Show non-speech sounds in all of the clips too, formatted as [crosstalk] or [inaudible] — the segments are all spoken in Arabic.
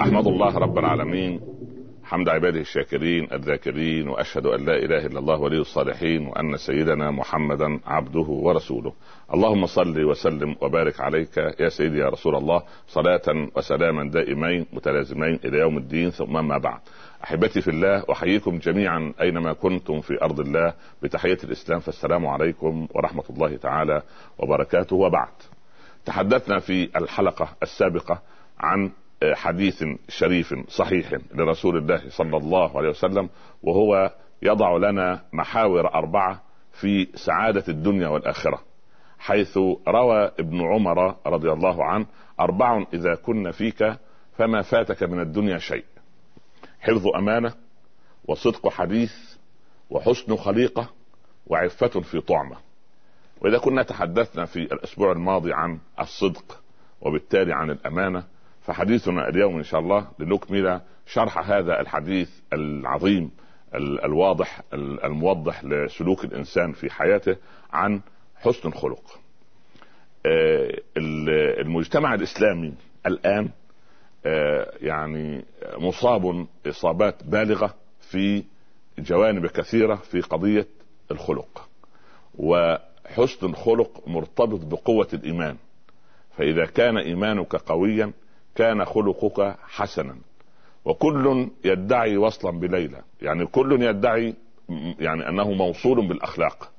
أحمد الله رب العالمين. حمد عباده الشاكرين الذاكرين وأشهد أن لا إله إلا الله ولي الصالحين وأن سيدنا محمدا عبده ورسوله. اللهم صل وسلم وبارك عليك يا سيدي يا رسول الله صلاة وسلاما دائمين متلازمين إلى يوم الدين ثم ما بعد. أحبتي في الله أحييكم جميعا أينما كنتم في أرض الله. بتحية الإسلام فالسلام عليكم ورحمة الله تعالى وبركاته. وبعد تحدثنا في الحلقة السابقة عن حديث شريف صحيح لرسول الله صلى الله عليه وسلم وهو يضع لنا محاور أربعة في سعادة الدنيا والآخرة حيث روى ابن عمر رضي الله عنه أربع إذا كن فيك فما فاتك من الدنيا شيء حفظ أمانة وصدق حديث وحسن خليقة وعفة في طعمة. وإذا كنا تحدثنا في الأسبوع الماضي عن الصدق وبالتالي عن الأمانة فحديثنا اليوم إن شاء الله لنكمل شرح هذا الحديث العظيم الواضح الموضح لسلوك الإنسان في حياته عن حسن الخلق. المجتمع الإسلامي الآن يعني مصاب إصابات بالغة في جوانب كثيرة في قضية الخلق. وحسن الخلق مرتبط بقوة الإيمان. فإذا كان إيمانك قويا كان خلقك حسنا. وكل يدعي وصلا بليلى. يعني كل يدعي يعني أنه موصول بالأخلاق.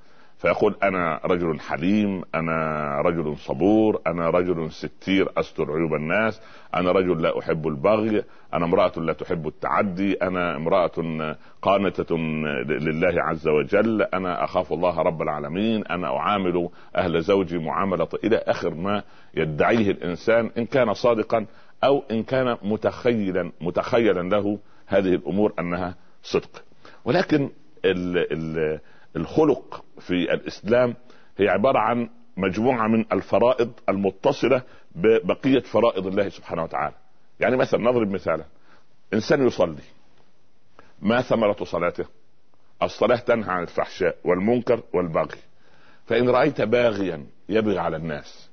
فيقول أنا رجل حليم أنا رجل صبور أنا رجل ستير أستر عيوب الناس أنا رجل لا أحب البغي أنا امرأة لا تحب التعدي أنا امرأة قانتة لله عز وجل أنا أخاف الله رب العالمين أنا أعامل أهل زوجي معاملة إلى آخر ما يدعيه الإنسان إن كان صادقا أو إن كان متخيلا متخيلا له هذه الأمور أنها صدق. ولكن ال ال الخلق في الإسلام هي عبارة عن مجموعة من الفرائض المتصلة ببقية فرائض الله سبحانه وتعالى. يعني مثلا نضرب مثالا إنسان يصلي ما ثمرة صلاته؟ الصلاة تنهى عن الفحشاء والمنكر والبغي. فإن رأيت باغيا يبغي على الناس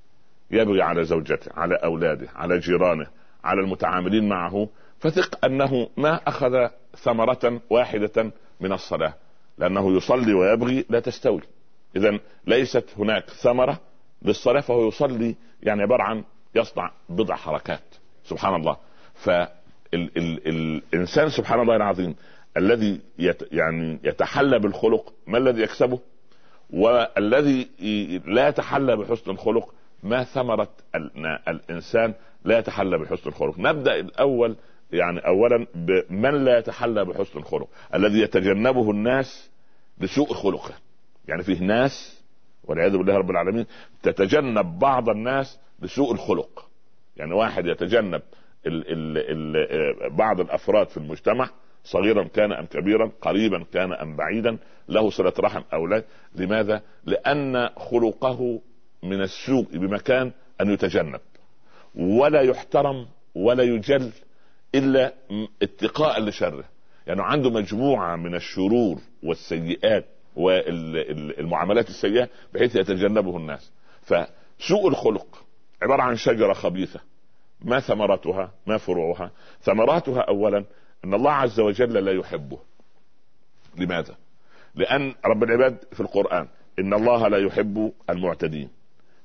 يبغي على زوجته، على أولاده، على جيرانه، على المتعاملين معه فثق أنه ما أخذ ثمرة واحدة من الصلاة لأنه يصلي ويبغي لا تستوي. اذا ليست هناك ثمرة للصلاة فهو يصلي يعني عبارة عن يصنع بضع حركات. سبحان الله. فالانسان سبحان الله العظيم الذي يت يعني يتحلى بالخلق ما الذي يكسبه؟ والذي لا يتحلى بحسن الخلق ما ثمرة الإنسان لا يتحلى بحسن الخلق. نبدأ الأول يعني اولا بمن لا يتحلى بحسن الخلق الذي يتجنبه الناس لسوء خلقه. يعني فيه ناس والعياذ بالله رب العالمين تتجنب بعض الناس لسوء الخلق. يعني واحد يتجنب ال ال ال بعض الأفراد في المجتمع صغيرا كان أم كبيرا قريبا كان أم بعيدا له صلة رحم أو لا. لماذا؟ لأن خلقه من السوء بمكان أن يتجنب. ولا يحترم ولا يجل إلا اتقاء لشره. يعني عنده مجموعة من الشرور والسيئات والمعاملات السيئة بحيث يتجنبه الناس. فسوء الخلق عبارة عن شجرة خبيثة. ما ثمرتها ما فروعها؟ ثمراتها اولا أن الله عز وجل لا يحبه. لماذا؟ لأن رب العباد في القرآن إن الله لا يحب المعتدين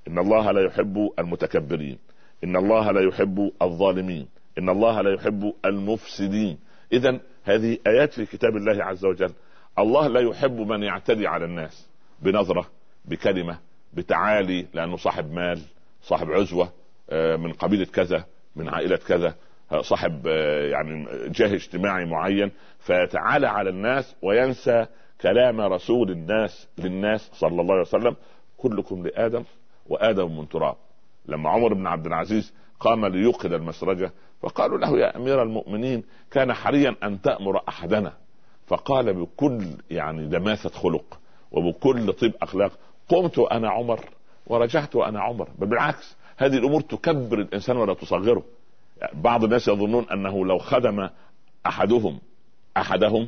إن الله لا يحب المتكبرين إن الله لا يحب الظالمين. إن الله لا يحب المفسدين. اذا هذه آيات في كتاب الله عز وجل. الله لا يحب من يعتدي على الناس بنظرة بكلمة بتعالي لأنه صاحب مال صاحب عزوة من قبيلة كذا من عائلة كذا صاحب يعني جاه اجتماعي معين فيتعالى على الناس وينسى كلام رسول الناس للناس صلى الله عليه وسلم. كلكم لآدم وآدم من تراب. لما عمر بن عبد العزيز قام ليوقد المسرجة فقالوا له يا أمير المؤمنين كان حريا أن تأمر أحدنا. فقال بكل يعني دماثه خلق وبكل طيب أخلاق. قمت أنا عمر ورجعت وأنا عمر. بل بالعكس هذه الأمور تكبر الإنسان ولا تصغره. بعض الناس يظنون أنه لو خدم أحدهم أحدهم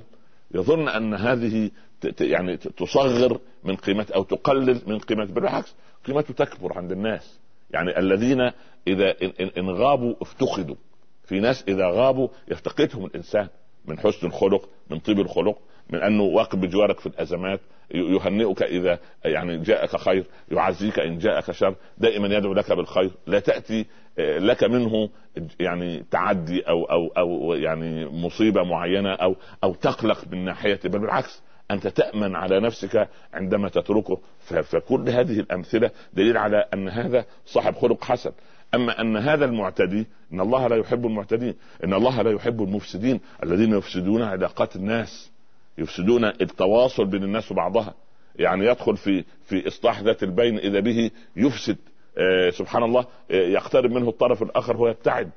يظن أن هذه يعني تصغر من قيمته أو تقلل من قيمته بالعكس قيمته تكبر عند الناس. يعني الذين إذا إن غابوا افتقدوا. في ناس إذا غابوا يفتقدهم الإنسان من حسن الخلق من طيب الخلق من أنه واقف بجوارك في الأزمات يهنئك إذا يعني جاءك خير يعزيك إن جاءك شر دائما يدعو لك بالخير. لا تأتي آه، لك منه يعني تعدي أو أو أو يعني مصيبة معينة أو أو تقلق من ناحية بل بالعكس أنت تأمن على نفسك عندما تتركه. فكل هذه الأمثلة دليل على أن هذا صاحب خلق حسن. أما أن هذا المعتدي إن الله لا يحب المعتدين إن الله لا يحب المفسدين الذين يفسدون علاقات الناس يفسدون التواصل بين الناس وبعضها. يعني يدخل في في إصلاح ذات البين إذا به يفسد. آه سبحان الله آه يقترب منه الطرف الآخر هو يبتعد.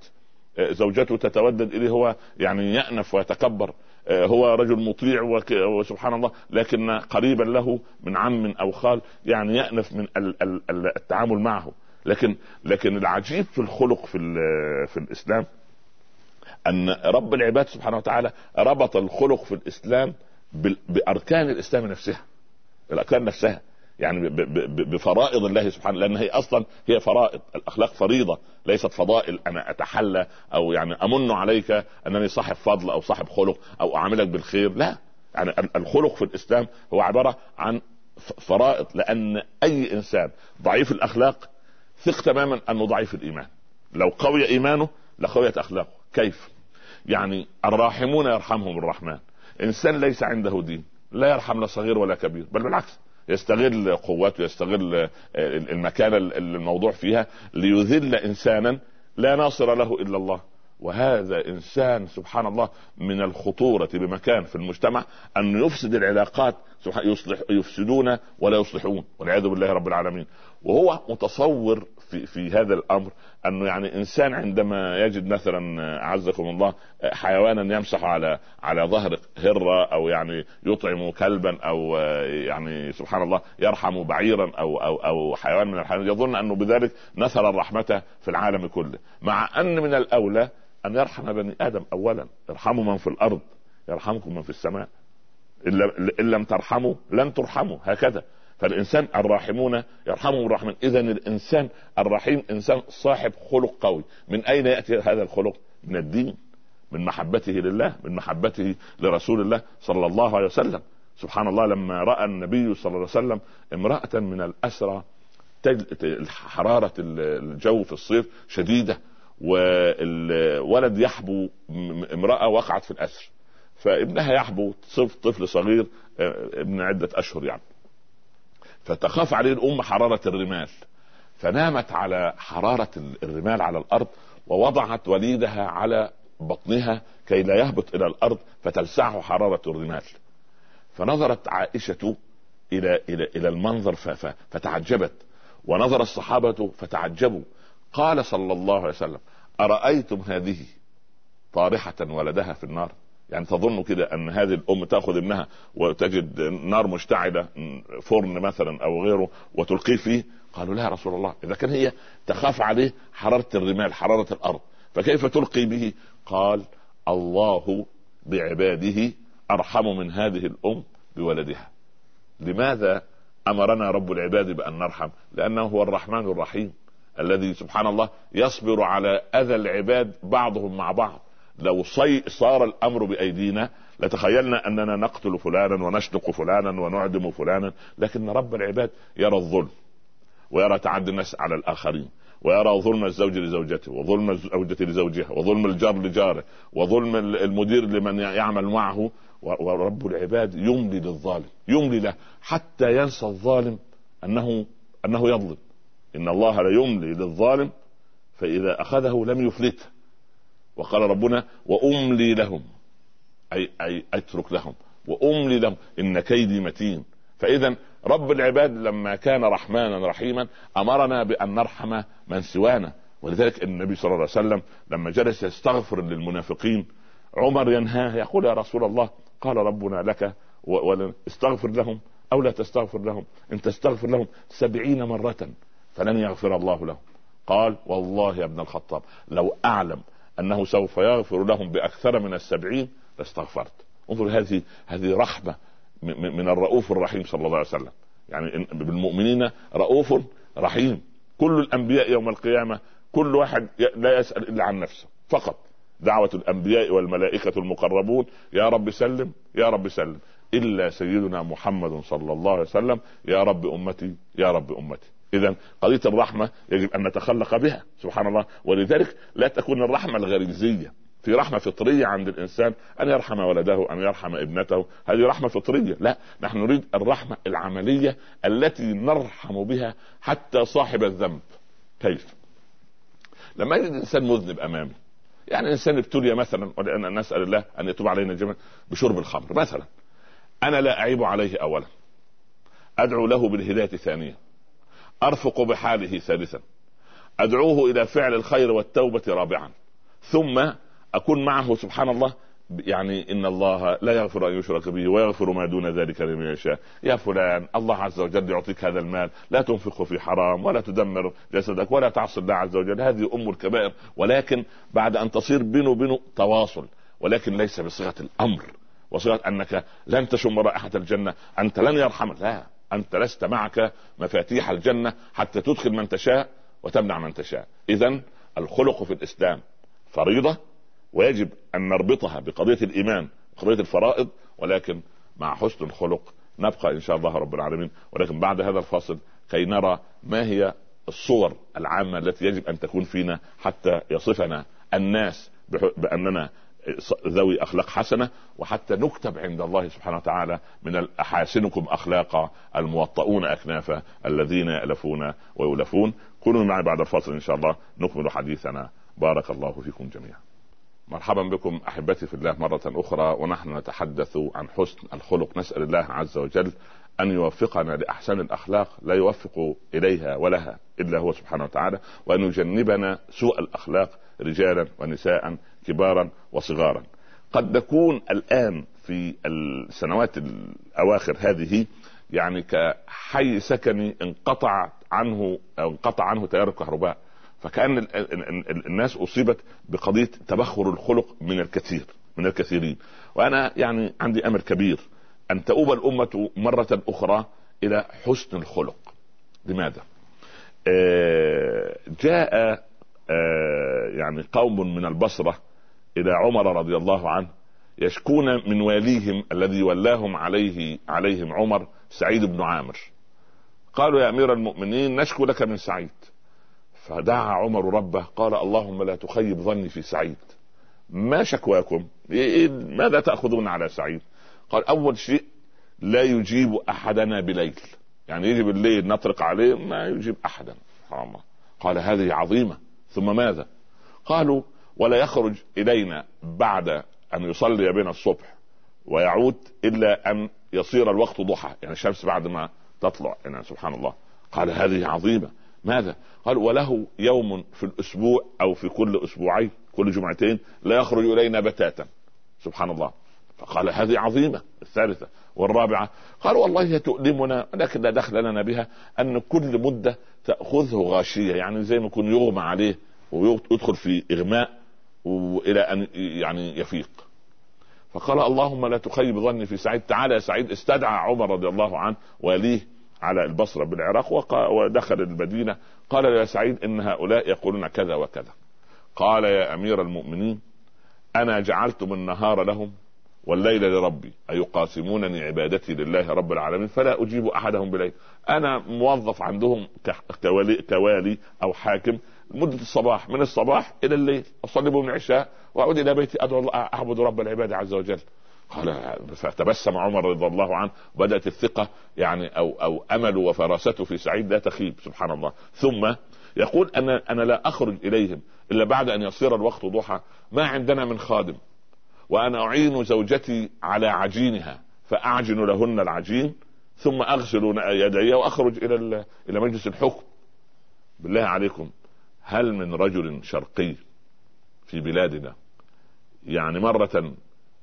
آه زوجته تتودد إليه هو يعني يأنف ويتكبر. هو رجل مطيع وسبحان الله لكن قريبا له من عم أو خال يعني يأنف من التعامل معه. لكن لكن العجيب في الخلق في في الإسلام أن رب العباد سبحانه وتعالى ربط الخلق في الإسلام بأركان الإسلام نفسها الأركان نفسها يعني بفرائض الله سبحانه لأن هي أصلا هي فرائض الأخلاق فريضة ليست فضائل أنا أتحلى أو يعني أمن عليك أنني صاحب فضل أو صاحب خلق أو أعاملك بالخير لا يعني الخلق في الإسلام هو عبارة عن فرائض لأن أي إنسان ضعيف الأخلاق ثق تماما أنه ضعيف الإيمان. لو قوي إيمانه لقويت أخلاقه. كيف؟ يعني الراحمون يرحمهم الرحمن. إنسان ليس عنده دين. لا يرحم لا صغير ولا كبير. بل بالعكس يستغل قوته يستغل المكانه الموضوع فيها ليذل إنسانا لا ناصر له إلا الله. وهذا إنسان سبحان الله من الخطورة بمكان في المجتمع أن يفسد العلاقات يصلح يفسدون ولا يصلحون والعياذ بالله رب العالمين. وهو متصور في في هذا الأمر أنه يعني إنسان عندما يجد مثلا أعزكم الله حيوانا يمسح على على ظهر هرة أو يعني يطعم كلبا أو يعني سبحان الله يرحم بعيرا أو أو أو حيوان من الحيوانات يظن أنه بذلك نثر الرحمه في العالم كله. مع أن من الأولى أن يرحم بني آدم اولا. ارحموا من في الأرض يرحمكم من في السماء. إن لم ترحموا لن ترحموا هكذا. فالإنسان الراحمون يرحمهم الرحمن اذا الإنسان الرحيم إنسان صاحب خلق قوي. من أين يأتي هذا الخلق؟ من الدين من محبته لله من محبته لرسول الله صلى الله عليه وسلم. سبحان الله لما رأى النبي صلى الله عليه وسلم امرأة من الأسرى حراره الجو في الصيف شديدة. والولد يحبو امرأة وقعت في الأسر. فابنها يحبو طفل صغير ابن عدة أشهر يعني. فتخاف عليه الأم حرارة الرمال. فنامت على حرارة الرمال على الأرض ووضعت وليدها على بطنها كي لا يهبط إلى الأرض فتلسعه حرارة الرمال. فنظرت عائشة إلى إلى إلى المنظر فتعجبت. ونظر الصحابة فتعجبوا. قال صلى الله عليه وسلم أرأيتم هذه طارحة ولدها في النار؟ يعني تظن كده أن هذه الأم تأخذ ابنها وتجد نار مشتعلة فرن مثلا أو غيره وتلقيه فيه؟ قالوا لا يا رسول الله إذا كان هي تخاف عليه حراره الرمال حراره الأرض فكيف تلقي به؟ قال الله بعباده أرحم من هذه الأم بولدها. لماذا أمرنا رب العباد بأن نرحم؟ لأنه هو الرحمن الرحيم. الذي سبحان الله يصبر على أذى العباد بعضهم مع بعض. لو صي صار الأمر بأيدينا لتخيلنا أننا نقتل فلانا ونشنق فلانا ونعدم فلانا. لكن رب العباد يرى الظلم ويرى تعدي الناس على الآخرين ويرى ظلم الزوج لزوجته وظلم الزوجة لزوجها وظلم الجار لجاره وظلم المدير لمن يعمل معه. ورب العباد يملي للظالم يملي له حتى ينسى الظالم انه أنه يظلم. إن الله لا يملي للظالم فإذا أخذه لم يفلته. وقال ربنا وأملي لهم. أي أي أترك لهم. وأملي لهم. إن كيدي متين. فاذا رب العباد لما كان رحمانا رحيما أمرنا بأن نرحم من سوانا. ولذلك النبي صلى الله عليه وسلم لما جلس يستغفر للمنافقين عمر ينهاه يقول يا رسول الله قال ربنا لك استغفر لهم أو لا تستغفر لهم. إن تستغفر لهم سبعين مرة فلن يغفر الله لهم. قال والله يا ابن الخطاب لو أعلم أنه سوف يغفر لهم بأكثر من السبعين لاستغفرت. انظر هذه هذه رحمة من الرؤوف الرحيم صلى الله عليه وسلم. يعني بالمؤمنين رؤوف رحيم. كل الأنبياء يوم القيامة كل واحد لا يسأل إلا عن نفسه فقط. دعوة الأنبياء والملائكة المقربون يا رب سلم يا رب سلم. إلا سيدنا محمد صلى الله عليه وسلم يا رب أمتي يا رب أمتي. إذا قضية الرحمة يجب أن نتخلق بها سبحان الله. ولذلك لا تكون الرحمة الغريزية. في رحمة فطرية عند الإنسان أن يرحم ولده أن يرحم ابنته. هذه رحمة فطرية. لا نحن نريد الرحمة العملية التي نرحم بها حتى صاحب الذنب. كيف؟ لما يجد إنسان مذنب أمامي يعني إنسان ابتلي مثلا ولأن نسأل الله أن يتوب علينا جميعا بشرب الخمر. مثلا أنا لا أعيب عليه أولا. أدعو له بالهداية ثانيا أرفق بحاله ثالثا. أدعوه إلى فعل الخير والتوبة رابعا. ثم أكون معه سبحان الله يعني إن الله لا يغفر أن يشرك به ويغفر ما دون ذلك لمن يشاء. يا فلان الله عز وجل يعطيك هذا المال. لا تنفقه في حرام ولا تدمر جسدك ولا تعصي الله عز وجل. هذه ام الكبائر ولكن بعد أن تصير بينه وبينه تواصل. ولكن ليس بصيغة الأمر. وصيغة أنك لن تشم رائحة الجنة أنت لن يرحمك. لا. أنت لست معك مفاتيح الجنة حتى تدخل من تشاء وتمنع من تشاء. اذا الخلق في الإسلام فريضة ويجب أن نربطها بقضية الإيمان قضيه الفرائض ولكن مع حسن الخلق نبقى إن شاء الله رب العالمين. ولكن بعد هذا الفاصل كي نرى ما هي الصور العامة التي يجب أن تكون فينا حتى يصفنا الناس بأننا ذوي أخلاق حسنة وحتى نكتب عند الله سبحانه وتعالى من احاسنكم اخلاقا الموطؤون اكنافا الذين يألفون ويولفون كونوا معي بعد الفاصل إن شاء الله نكمل حديثنا. بارك الله فيكم جميعا. مرحبا بكم أحبتي في الله مرة أخرى ونحن نتحدث عن حسن الخلق. نسأل الله عز وجل أن يوفقنا لأحسن الأخلاق لا يوفق إليها ولها إلا هو سبحانه وتعالى وأن يجنبنا سوء الأخلاق رجالا ونساء كبارا وصغارا. قد نكون الآن في السنوات الأواخر هذه يعني كحي سكني انقطع عنه أو انقطع عنه تيار الكهرباء. فكأن الناس أصيبت بقضية تبخر الخلق من الكثير من الكثيرين. وأنا يعني عندي أمر كبير أن تؤوب الأمة مرة أخرى إلى حسن الخلق. لماذا؟ آه جاء آه يعني قوم من البصرة إلى عمر رضي الله عنه يشكون من واليهم الذي ولاهم عليه عليهم عمر سعيد بن عامر. قالوا يا أمير المؤمنين نشكو لك من سعيد. فدعا عمر ربه قال اللهم لا تخيب ظني في سعيد. ما شكواكم؟ إيه ماذا تأخذون على سعيد؟ قال أول شيء لا يجيب أحدنا بليل. يعني يجي بالليل نطرق عليه ما يجيب سبحان الله. قال هذه عظيمة. ثم ماذا؟ قالوا ولا يخرج إلينا بعد أن يصلي بنا الصبح ويعود إلا أن يصير الوقت ضحى يعني الشمس بعد ما تطلع. يعني سبحان الله. قال هذه عظيمة. ماذا؟ قال وله يوم في الأسبوع أو في كل أسبوعين كل جمعتين لا يخرج إلينا بتاتا. سبحان الله. فقال هذه عظيمة. الثالثة والرابعة قال والله هي تؤلمنا لكن لا دخل لنا بها أن كل مدة تأخذه غاشية يعني زي ما يكون يغمى عليه ويدخل في إغماء وإلى أن يعني يفيق. فقال اللهم لا تخيب ظني في سعيد. تعالى يا سعيد استدعى عمر رضي الله عنه وليه على البصرة بالعراق ودخل المدينة. قال يا سعيد إن هؤلاء يقولون كذا وكذا. قال يا أمير المؤمنين أنا جعلتم النهار لهم والليل لربي أيقاسمونني عبادتي لله رب العالمين فلا أجيب أحدهم بليل. أنا موظف عندهم كوالي, كوالي أو حاكم. مدة الصباح من الصباح إلى الليل أصلي بهم العشاء وأعود إلى بيتي أدعو الله أعبد رب العباد عز وجل. قال فتبسم عمر رضي الله عنه بدأت الثقة يعني أو أو امله وفراسته في سعيد لا تخيب سبحان الله. ثم يقول أنا أنا لا أخرج إليهم إلا بعد أن يصير الوقت ضحى. ما عندنا من خادم وأنا أعين زوجتي على عجينها فأعجن لهن العجين ثم أغسل يدي وأخرج إلى إلى مجلس الحكم. بالله عليكم. هل من رجل شرقي في بلادنا؟ يعني مرة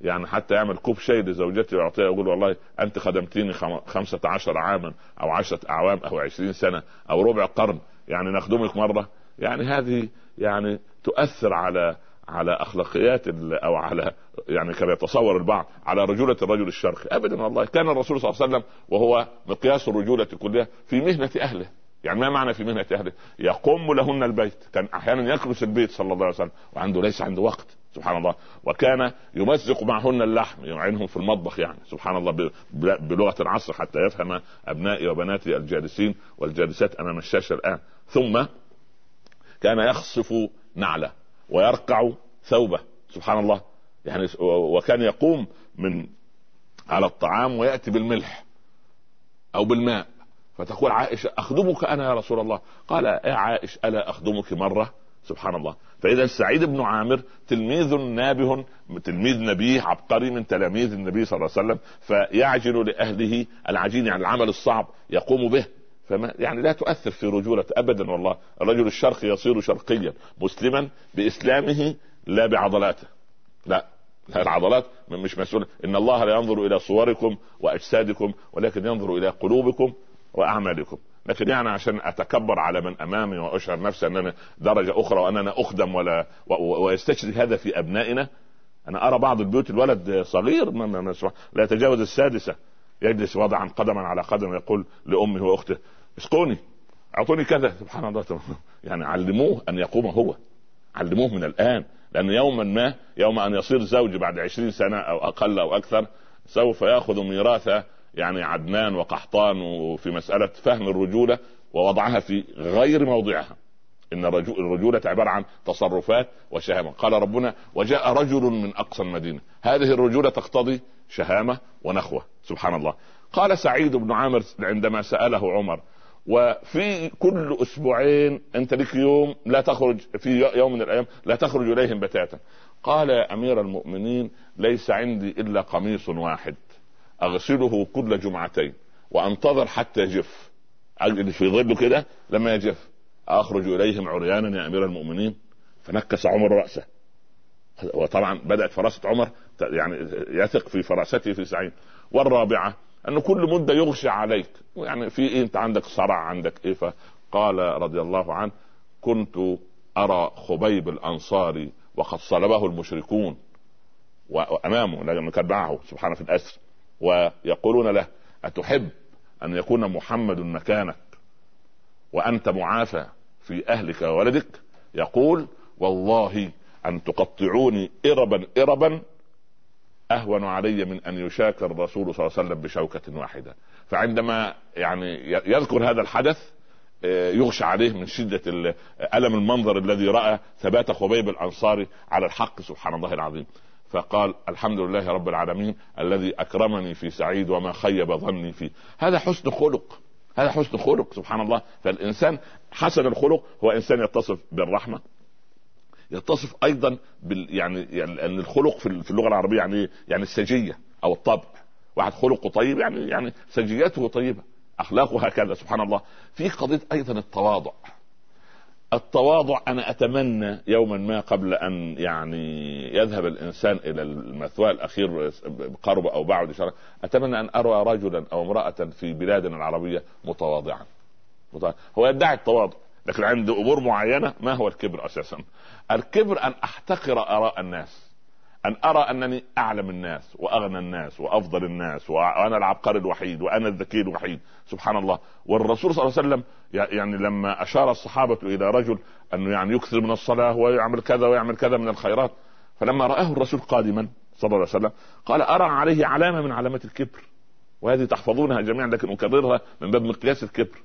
يعني حتى يعمل كوب شاي لزوجته ويعطيها يقول والله أنت خدمتيني خمسة عشر عاما أو عشرة أعوام أو عشرين سنة أو ربع قرن يعني نخدمك مرة؟ يعني هذه يعني تؤثر على على أخلاقيات أو على يعني كما يتصور البعض على رجولة الرجل الشرقي. ابدا والله. كان الرسول صلى الله عليه وسلم وهو مقياس الرجولة كلها في مهنة أهله. يعني ما معنى في مهنه اهله؟ يقوم لهن البيت. كان أحيانا يكنس البيت صلى الله عليه وسلم وعنده ليس عنده وقت سبحان الله. وكان يمزق معهن اللحم يعينهم في المطبخ يعني سبحان الله بلغة العصر حتى يفهم أبنائي وبناتي الجالسين والجالسات أمام الشاشة الآن. ثم كان يخصف نعلة ويرقع ثوبه سبحان الله. يعني وكان يقوم من على الطعام ويأتي بالملح أو بالماء. فتقول عائشة أخدمك أنا يا رسول الله. قال يا عائش ألا أخدمك مرة؟ سبحان الله. فإذا سعيد بن عامر تلميذ نابه تلميذ نبيه عبقري من تلاميذ النبي صلى الله عليه وسلم فيعجل لأهله العجين يعني العمل الصعب يقوم به. فما يعني لا تؤثر في رجولة ابدا والله. الرجل الشرقي يصير شرقيا مسلما بإسلامه لا بعضلاته. لا العضلات مش مسؤول. إن الله لا ينظر إلى صوركم وأجسادكم ولكن ينظر إلى قلوبكم. واعمالكم لكن يعني عشان أتكبر على من أمامي وأشعر نفسي اننا درجة أخرى واننا أخدم ولا ويستشري هذا في أبنائنا أنا أرى بعض البيوت الولد صغير لا يتجاوز السادسة. يجلس وضعا قدما على قدم يقول لامه وأخته اسقوني أعطوني كذا. سبحان الله. [laughs] يعني علموه أن يقوم هو. علموه من الآن. لأن يوما ما يوم أن يصير زوج بعد عشرين سنة أو أقل أو أكثر سوف يأخذ ميراث يعني عدنان وقحطان في مسألة فهم الرجولة ووضعها في غير موضعها. إن الرجولة عبارة عن تصرفات وشهامة. قال ربنا وجاء رجل من أقصى المدينة. هذه الرجولة تقتضي شهامة ونخوة. سبحان الله. قال سعيد بن عامر عندما سأله عمر وفي كل أسبوعين أنت لك يوم لا تخرج في يوم من الأيام لا تخرج إليهم بتاتا. قال يا أمير المؤمنين ليس عندي إلا قميص واحد. أغسله كل جمعتين وأنتظر حتى يجف. اجد في ظله كده لما يجف. أخرج إليهم عريانا يا أمير المؤمنين. فنكس عمر رأسه. وطبعا بدأت فراسة عمر يعني يثق في فراسته في سعيد. والرابعة انه كل مدة يغشى عليك. يعني في إيه؟ أنت عندك صرع عندك إيه فقال رضي الله عنه كنت أرى خبيب الانصاري وقد صلبه المشركون. وأمامه لأنه كان معه سبحانه في الأسر. ويقولون له أتحب أن يكون محمد مكانك وأنت معافى في أهلك وولدك؟ يقول والله أن تقطعوني إربا إربا أهون علي من أن يشاك الرسول صلى الله عليه وسلم بشوكة واحدة. فعندما يعني يذكر هذا الحدث آه، يغشى عليه من شدة ألم المنظر الذي رأى ثبات خبيب الأنصاري على الحق سبحان الله العظيم. فقال الحمد لله رب العالمين الذي أكرمني في سعيد وما خيب ظني فيه. هذا حسن خلق. هذا حسن خلق سبحان الله. فالإنسان حسن الخلق هو إنسان يتصف بالرحمة. يتصف أيضا بال يعني يعني الخلق في اللغة العربية يعني يعني السجية أو الطبع. واحد خلقه طيب يعني يعني سجيته طيبة أخلاقه هكذا سبحان الله. في قضية أيضا التواضع. التواضع أنا أتمنى يوما ما قبل أن يعني يذهب الإنسان إلى المثوى الأخير قرب أو بعد أتمنى أن أرى رجلا أو امرأة في بلادنا العربية متواضعا. هو يدعي التواضع لكن عند أمور معينة ما هو الكبر أساسا؟ الكبر أن أحتقر آراء الناس. أن أرى أنني أعلم الناس وأغنى الناس وأفضل الناس وأنا العبقري الوحيد وأنا الذكي الوحيد. سبحان الله. والرسول صلى الله عليه وسلم يعني لما أشار الصحابة إلى رجل انه يعني يكثر من الصلاة ويعمل كذا ويعمل كذا من الخيرات فلما رآه الرسول قادما صلى الله عليه وسلم قال أرى عليه علامة من علامات الكبر وهذه تحفظونها جميعا لكن أكررها من باب مقياس الكبر.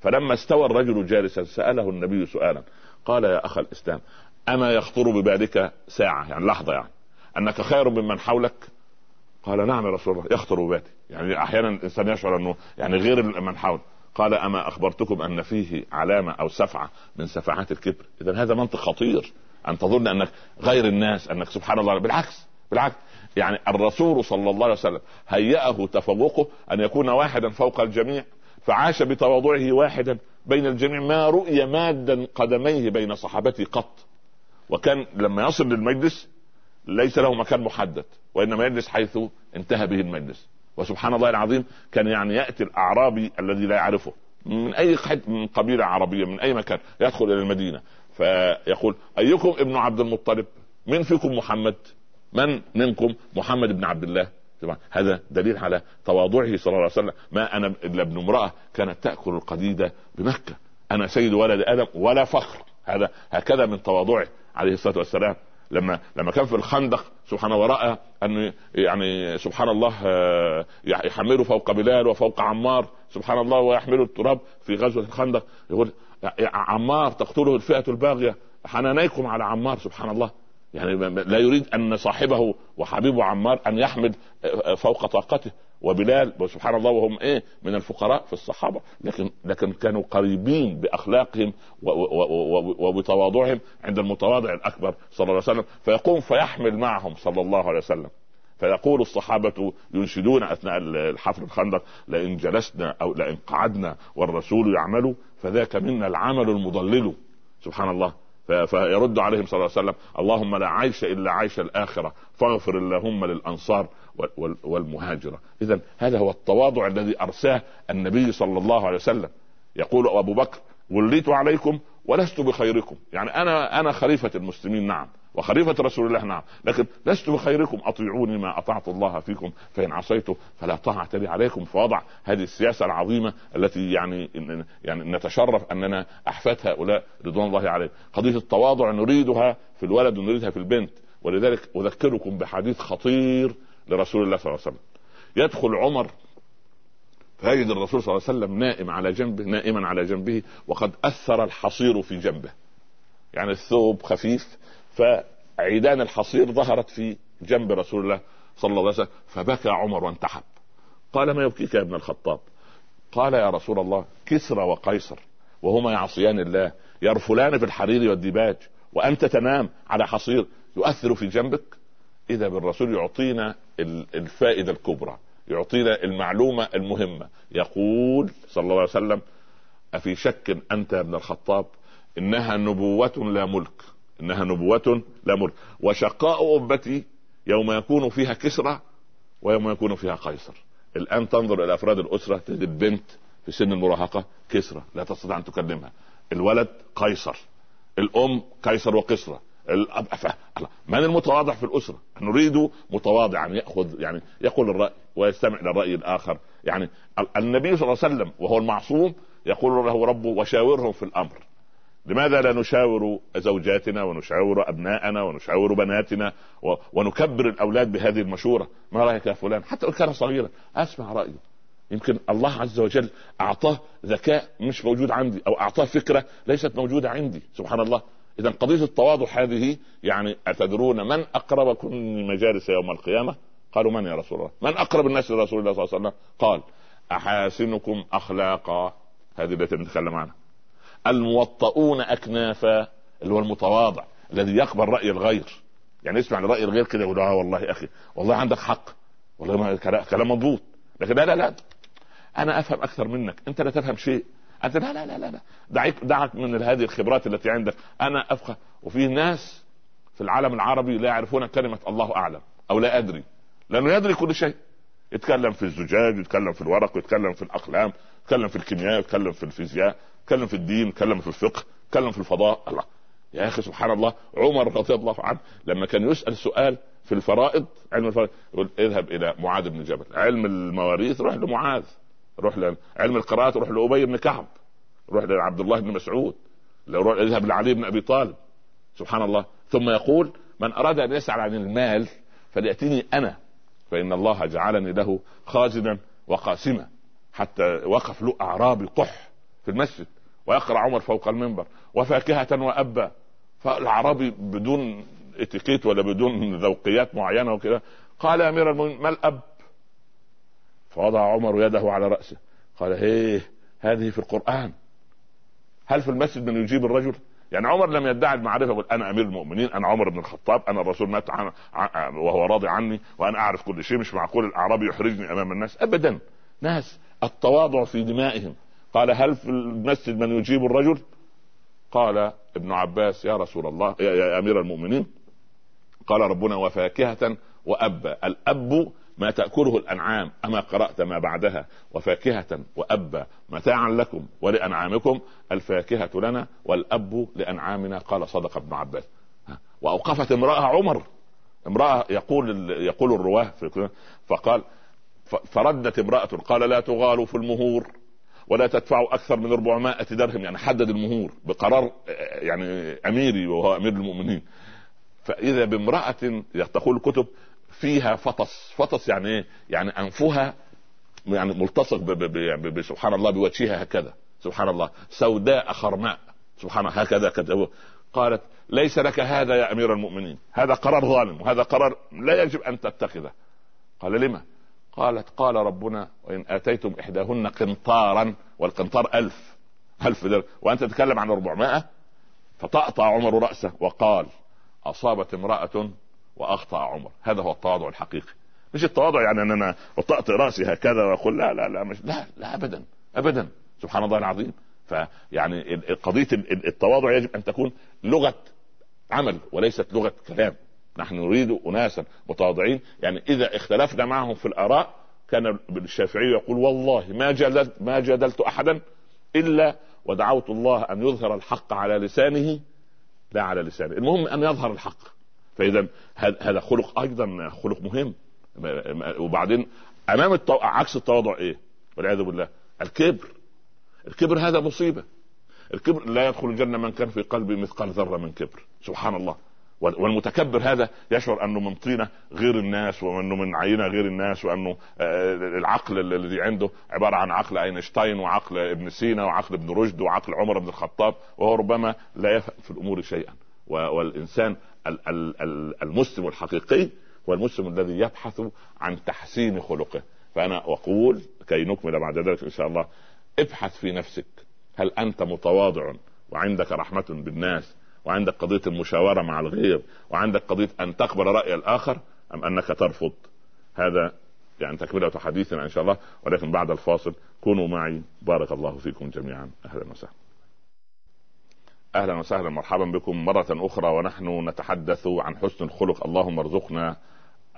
فلما استوى الرجل جالسا سأله النبي سؤالا قال يا أخ الإسلام أما يخطر ببالك ساعة؟ يعني لحظة يعني. أنك خير ممن حولك؟ قال نعم يا رسول الله يخطر ببالي يعني أحيانا الإنسان يشعر أنه يعني غير من حوله قال أما أخبرتكم أن فيه علامة أو سفعة من سفعات الكبر؟ اذا هذا منطق خطير. أن تظن أنك غير الناس أنك سبحان الله. بالعكس بالعكس. يعني الرسول صلى الله عليه وسلم هيأه تفوقه أن يكون واحدا فوق الجميع فعاش بتواضعه واحدا بين الجميع. ما رؤي مادا قدميه بين صحابته قط. وكان لما يصل للمجلس ليس له مكان محدد وإنما يجلس حيث انتهى به المجلس. وسبحان الله العظيم كان يعني يأتي الأعرابي الذي لا يعرفه من أي حد من قبيلة عربية من أي مكان يدخل إلى المدينة. فيقول أيكم ابن عبد المطلب؟ من فيكم محمد؟ من منكم؟ محمد بن عبد الله. هذا دليل على تواضعه صلى الله عليه وسلم. ما أنا إلا ابن امرأة كانت تأكل القديده بمكة. أنا سيد ولد آدم ولا فخر. هذا هكذا من تواضعه عليه الصلاة والسلام. لما لما كان في الخندق سبحان وراى أن يعني سبحان الله آه، يحمله فوق بلال وفوق عمار سبحان الله ويحمله التراب في غزوة الخندق. يقول عمار تقتله الفئة الباغية. حنانيكم على عمار سبحان الله. يعني لا يريد أن صاحبه وحبيبه عمار أن يحمل آه، فوق طاقته. وبلال سبحان الله وهم إيه؟ من الفقراء في الصحابة. لكن لكن كانوا قريبين بأخلاقهم وبتواضعهم عند المتواضع الأكبر صلى الله عليه وسلم. فيقوم فيحمل معهم صلى الله عليه وسلم. فيقول الصحابة ينشدون أثناء الحفر الخندق لئن جلسنا أو لئن قعدنا والرسول يعمل فذاك منا العمل المضلل. سبحان الله. فيرد عليهم صلى الله عليه وسلم اللهم لا عيش إلا عيش الآخرة فاغفر اللهم للأنصار والمهاجرة. اذا هذا هو التواضع الذي أرساه النبي صلى الله عليه وسلم. يقول أبو بكر وليت عليكم ولست بخيركم. يعني أنا أنا خليفة المسلمين نعم وخليفة رسول الله نعم لكن لست بخيركم. أطيعوني ما أطعت الله فيكم فإن عصيته فلا طاعة لي عليكم. فوضع هذه السياسة العظيمة التي يعني يعني نتشرف أننا أحفاد هؤلاء رضوان الله عليهم. قضية التواضع نريدها في الولد ونريدها في البنت. ولذلك أذكركم بحديث خطير لرسول الله صلى الله عليه وسلم. يدخل عمر فيجد الرسول صلى الله عليه وسلم نائم على جنبه نائما على جنبه وقد أثر الحصير في جنبه. يعني الثوب خفيف فعيدان الحصير ظهرت في جنب رسول الله صلى الله عليه وسلم فبكى عمر وانتحب. قال ما يبكيك يا ابن الخطاب؟ قال يا رسول الله كسرى وقيصر وهما يعصيان الله يرفلان في الحرير والديباج وأنت تنام على حصير يؤثر في جنبك؟ إذا بالرسول يعطينا الفائدة الكبرى يعطينا المعلومة المهمة. يقول صلى الله عليه وسلم أفي شك أنت يا ابن الخطاب؟ إنها نبوة لا ملك. إنها نبوة لا ملك. وشقاء أمتي يوم يكون فيها كسرى ويوم يكون فيها قيصر. الآن تنظر إلى أفراد الأسرة تجد بنت في سن المراهقة كسرى لا تستطيع أن تكلمها. الولد قيصر الأم قيصر وقسرى من المتواضع في الأسرة؟ نريد متواضعا ياخذ يعني يقول الرأي ويستمع للراي الآخر. يعني النبي صلى الله عليه وسلم وهو المعصوم يقول له ربه وشاورهم في الأمر. لماذا لا نشاور زوجاتنا ونشاور أبناءنا ونشاور بناتنا ونكبر الأولاد بهذه المشورة؟ ما رأيك يا فلان؟ حتى لو كان صغيرا. أسمع رايه يمكن الله عز وجل أعطاه ذكاء مش موجود عندي أو أعطاه فكرة ليست موجودة عندي. سبحان الله. إذا قضية التواضع هذه يعني أتدرون من اقربكم من مجالس يوم القيامة؟ قالوا من يا رسول الله؟ من أقرب الناس لرسول الله صلى الله عليه وسلم؟ قال أحاسنكم أخلاقا. هذه التي نتكلم عنها. الموطؤون أكنافا اللي هو المتواضع الذي يقبل رأي الغير. يعني يسمع لراي الغير كده يقول آه والله يا أخي والله عندك حق. والله كلام مضبوط. لكن لا لا لا. أنا أفهم أكثر منك. أنت لا تفهم شيء. انت لا لا لا لا. دعك دعك من هذه الخبرات التي عندك. أنا افقه وفي ناس في العالم العربي لا يعرفون كلمة الله أعلم أو لا أدري. لأنه يدري كل شيء. يتكلم في الزجاج يتكلم في الورق يتكلم في الأقلام يتكلم في الكيمياء يتكلم في الفيزياء يتكلم في الدين يتكلم في الفقه يتكلم في الفضاء. الله. يا أخي سبحان الله عمر رضي الله عنه لما كان يسأل سؤال في الفرائض علم الفرائض يقول اذهب إلى معاذ بن جبل. علم المواريث روح لمعاذ. روح علم القراءات روح لأبي بن كعب روح لعبد الله بن مسعود روح اذهب لعلي بن أبي طالب سبحان الله ثم يقول من أراد أن يسأل عن المال فليأتيني أنا فإن الله جعلني له خازنا وقاسما حتى وقف له اعرابي قح في المسجد ويقرأ عمر فوق المنبر وفاكهة وأبا فالعربي بدون إتيكيت ولا بدون ذوقيات معينة وكذا قال يا أمير المؤمنين ما الأب؟ فوضع عمر يده على رأسه. قال هيه هذه في القرآن. هل في المسجد من يجيب الرجل؟ يعني عمر لم يدعي المعرفة يقول أنا أمير المؤمنين أنا عمر بن الخطاب أنا الرسول مات عن وهو راضي عني وأنا أعرف كل شيء مش معقول الأعرابي يحرجني أمام الناس. ابدا. ناس التواضع في دمائهم. قال هل في المسجد من يجيب الرجل؟ قال ابن عباس يا رسول الله يا, يا أمير المؤمنين. قال ربنا وفاكهة وأبا الأب ما تأكله الأنعام أما قرأت ما بعدها وفاكهة وأبا متاعا لكم ولأنعامكم الفاكهة لنا والأب لأنعامنا قال صدق ابن عباس. وأوقفت امرأة عمر. امرأة يقول يقول الرواة فقال فردت امرأة قال لا تغالوا في المهور ولا تدفعوا أكثر من 400 درهم يعني حدد المهور بقرار يعني أميري وهو أمير المؤمنين. فإذا بامرأة تقول الكتب فيها فطس. فطس يعني إيه؟ يعني أنفها يعني ملتصق سبحان الله بوجهها هكذا. سبحان الله. سوداء خرماء. سبحان الله. هكذا كذا قالت ليس لك هذا يا أمير المؤمنين. هذا قرار ظالم. وهذا قرار لا يجب أن تتخذه. قال لما؟ قالت قال ربنا وإن آتيتم إحداهن قنطارا والقنطار ألف. ألف در وأنت تتكلم عن 400 فطأطأ عمر رأسه وقال أصابت امرأة وأخطأ عمر. هذا هو التواضع الحقيقي. مش التواضع يعني ان أنا وطأت رأسي هكذا وأقول لا لا لا مش لا لا ابدا ابدا. سبحان الله العظيم. فيعني قضية التواضع يجب أن تكون لغة عمل وليست لغة كلام. نحن نريد اناسا متواضعين. يعني إذا اختلفنا معهم في الآراء كان الشافعي يقول والله ما جادلت ما جادلت احدا إلا ودعوت الله أن يظهر الحق على لسانه لا على لسانه. المهم أن يظهر الحق. فإذا هذا خلق أيضا خلق مهم. وبعدين أمام التو... عكس التواضع إيه؟ والعياذ بالله. الكبر. الكبر هذا مصيبة. الكبر لا يدخل الجنة من كان في قلبه مثقال ذرة من كبر. سبحان الله. والمتكبر هذا يشعر أنه من طينة غير الناس وأنه من عينة غير الناس وأنه آه، العقل الذي عنده عبارة عن عقل أينشتاين وعقل ابن سينا وعقل ابن رشد وعقل عمر بن الخطاب وهو ربما لا يفهم في الأمور شيئا. والإنسان المسلم الحقيقي هو المسلم الذي يبحث عن تحسين خلقه. فأنا أقول كي نكمل بعد ذلك إن شاء الله ابحث في نفسك. هل أنت متواضع وعندك رحمة بالناس وعندك قضية المشاورة مع الغير وعندك قضية أن تقبل رأي الآخر أم أنك ترفض؟ هذا يعني تكملة حديثنا إن شاء الله ولكن بعد الفاصل كونوا معي. بارك الله فيكم جميعا. أهلا وسهلا. أهلا وسهلا مرحبا بكم مرة أخرى ونحن نتحدث عن حسن الخلق. اللهم ارزقنا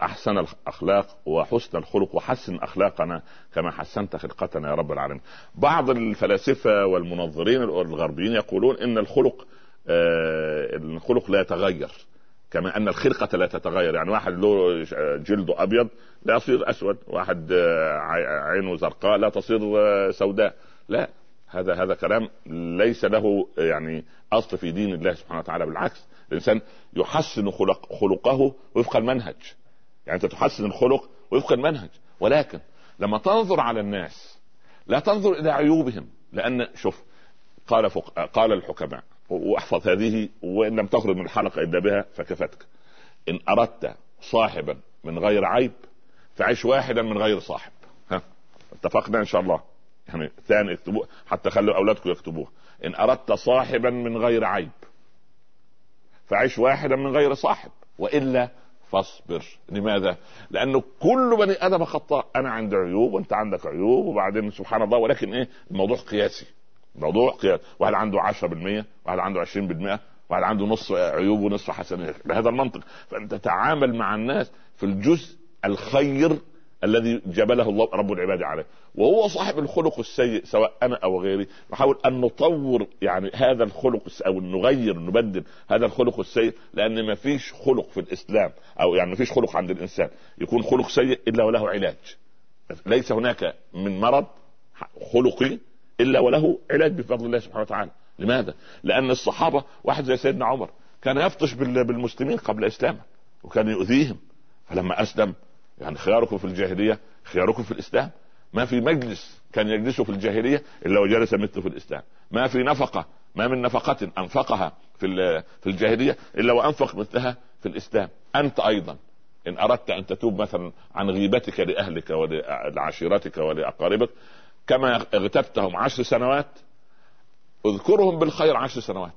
أحسن الأخلاق وحسن الخلق وحسن أخلاقنا كما حسنت خلقتنا يا رب العالمين. بعض الفلاسفة والمنظرين الغربيين يقولون إن الخلق آه الخلق لا يتغير كما أن الخلقة لا تتغير. يعني واحد له جلده أبيض لا يصير أسود واحد آه، عينه زرقاء لا تصير آه، سوداء. لا هذا هذا كلام ليس له يعني أصل في دين الله سبحانه وتعالى بالعكس الإنسان يحسن خلق خلقه وفق المنهج. يعني أنت تحسن الخلق وفق المنهج. ولكن لما تنظر على الناس لا تنظر إلى عيوبهم لأن شوف قال فق... قال الحكماء واحفظ هذه وإن لم تخرج من الحلقة إلا بها فكفتك. إن أردت صاحبا من غير عيب فعيش واحدا من غير صاحب. ها اتفقنا إن شاء الله؟ يعني ثاني اكتبوه حتى خلوا أولادكم يكتبوه. إن أردت صاحبا من غير عيب فعيش واحدا من غير صاحب وإلا فاصبر. لماذا؟ لأنه كل بني آدم خطاء. أنا عندي عيوب وأنت عندك عيوب وبعدين سبحان الله ولكن إيه؟ الموضوع قياسي. موضوع قياس واحد عنده 10% واحد عنده 20% واحد عنده نص عيوب ونصف حسنات بهذا المنطق. فأنت تتعامل مع الناس في الجزء الخير الذي جبله الله رب العباد عليه. وهو صاحب الخلق السيء سواء أنا أو غيري. نحاول أن نطور يعني هذا الخلق أو نغير نبدل هذا الخلق السيء لأن ما فيش خلق في الإسلام أو يعني ما فيش خلق عند الإنسان. يكون خلق سيء إلا وله علاج. ليس هناك من مرض خلقي إلا وله علاج بفضل الله سبحانه وتعالى. لماذا؟ لأن الصحابة واحد زي سيدنا عمر كان يفتش بالمسلمين قبل إسلامه وكان يؤذيهم. فلما أسلم يعني خياركم في الجاهلية خياركم في الإسلام. ما في مجلس كان يجلسه في الجاهلية إلا وجلس مثله في الإسلام. ما في نفقة ما من نفقة أنفقها في في الجاهلية إلا وأنفق مثلها في الإسلام. أنت أيضا. إن أردت أن تتوب مثلا عن غيبتك لأهلك ولعشيرتك ولأقاربك كما اغتبتهم عشر سنوات اذكرهم بالخير عشر سنوات.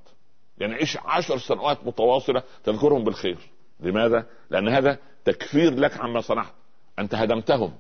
يعني عيش عشر سنوات متواصلة تذكرهم بالخير. لماذا؟ لأن هذا تكفير لك عما صنعت. أنت هدمتهم.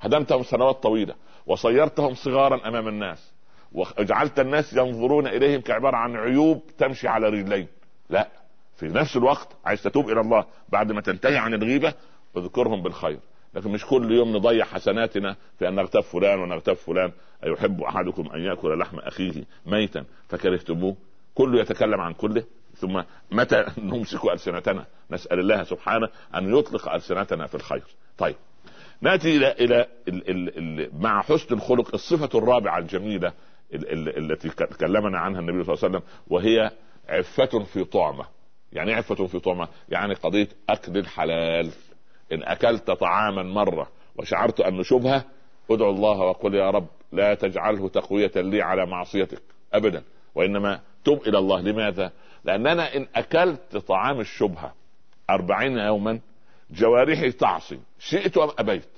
هدمتهم سنوات طويلة. وصيرتهم صغارا أمام الناس. وجعلت الناس ينظرون إليهم كعبارة عن عيوب تمشي على رجلين. لا. في نفس الوقت عايز تتوب إلى الله بعد ما تنتهي عن الغيبة اذكرهم بالخير. لكن مش كل يوم نضيع حسناتنا في أن نغتاب فلان ونغتاب فلان. أيحب أحدكم أن يأكل لحم أخيه ميتا فكرهتموه؟ كله يتكلم عن كله؟ ثم متى نمسك ألسنتنا؟ نسأل الله سبحانه أن يطلق ألسنتنا في الخير. طيب. نأتي إلى إلى ال ال ال مع حسن الخلق الصفة الرابعة الجميلة ال ال التي تكلمنا عنها النبي صلى الله عليه وسلم وهي عفة في طعمة. يعني عفة في طعمة؟ يعني قضية أكل الحلال. إن أكلت طعاما مرة وشعرت أنه شبهة ادعو الله وقل يا رب لا تجعله تقوية لي على معصيتك. أبدا. وإنما تب إلى الله. لماذا؟ لأن أنا إن أكلت طعام الشبهة أربعين يوما جوارحي تعصي. شئت أم أبيت؟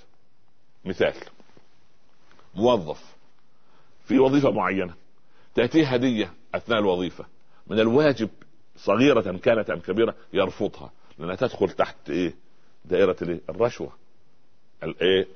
مثال. موظف. في وظيفة معينة. تأتيه هدية أثناء الوظيفة. من الواجب صغيرة كانت أم كبيرة يرفضها. لأنها تدخل تحت إيه؟ دائرة الرشوة. الايه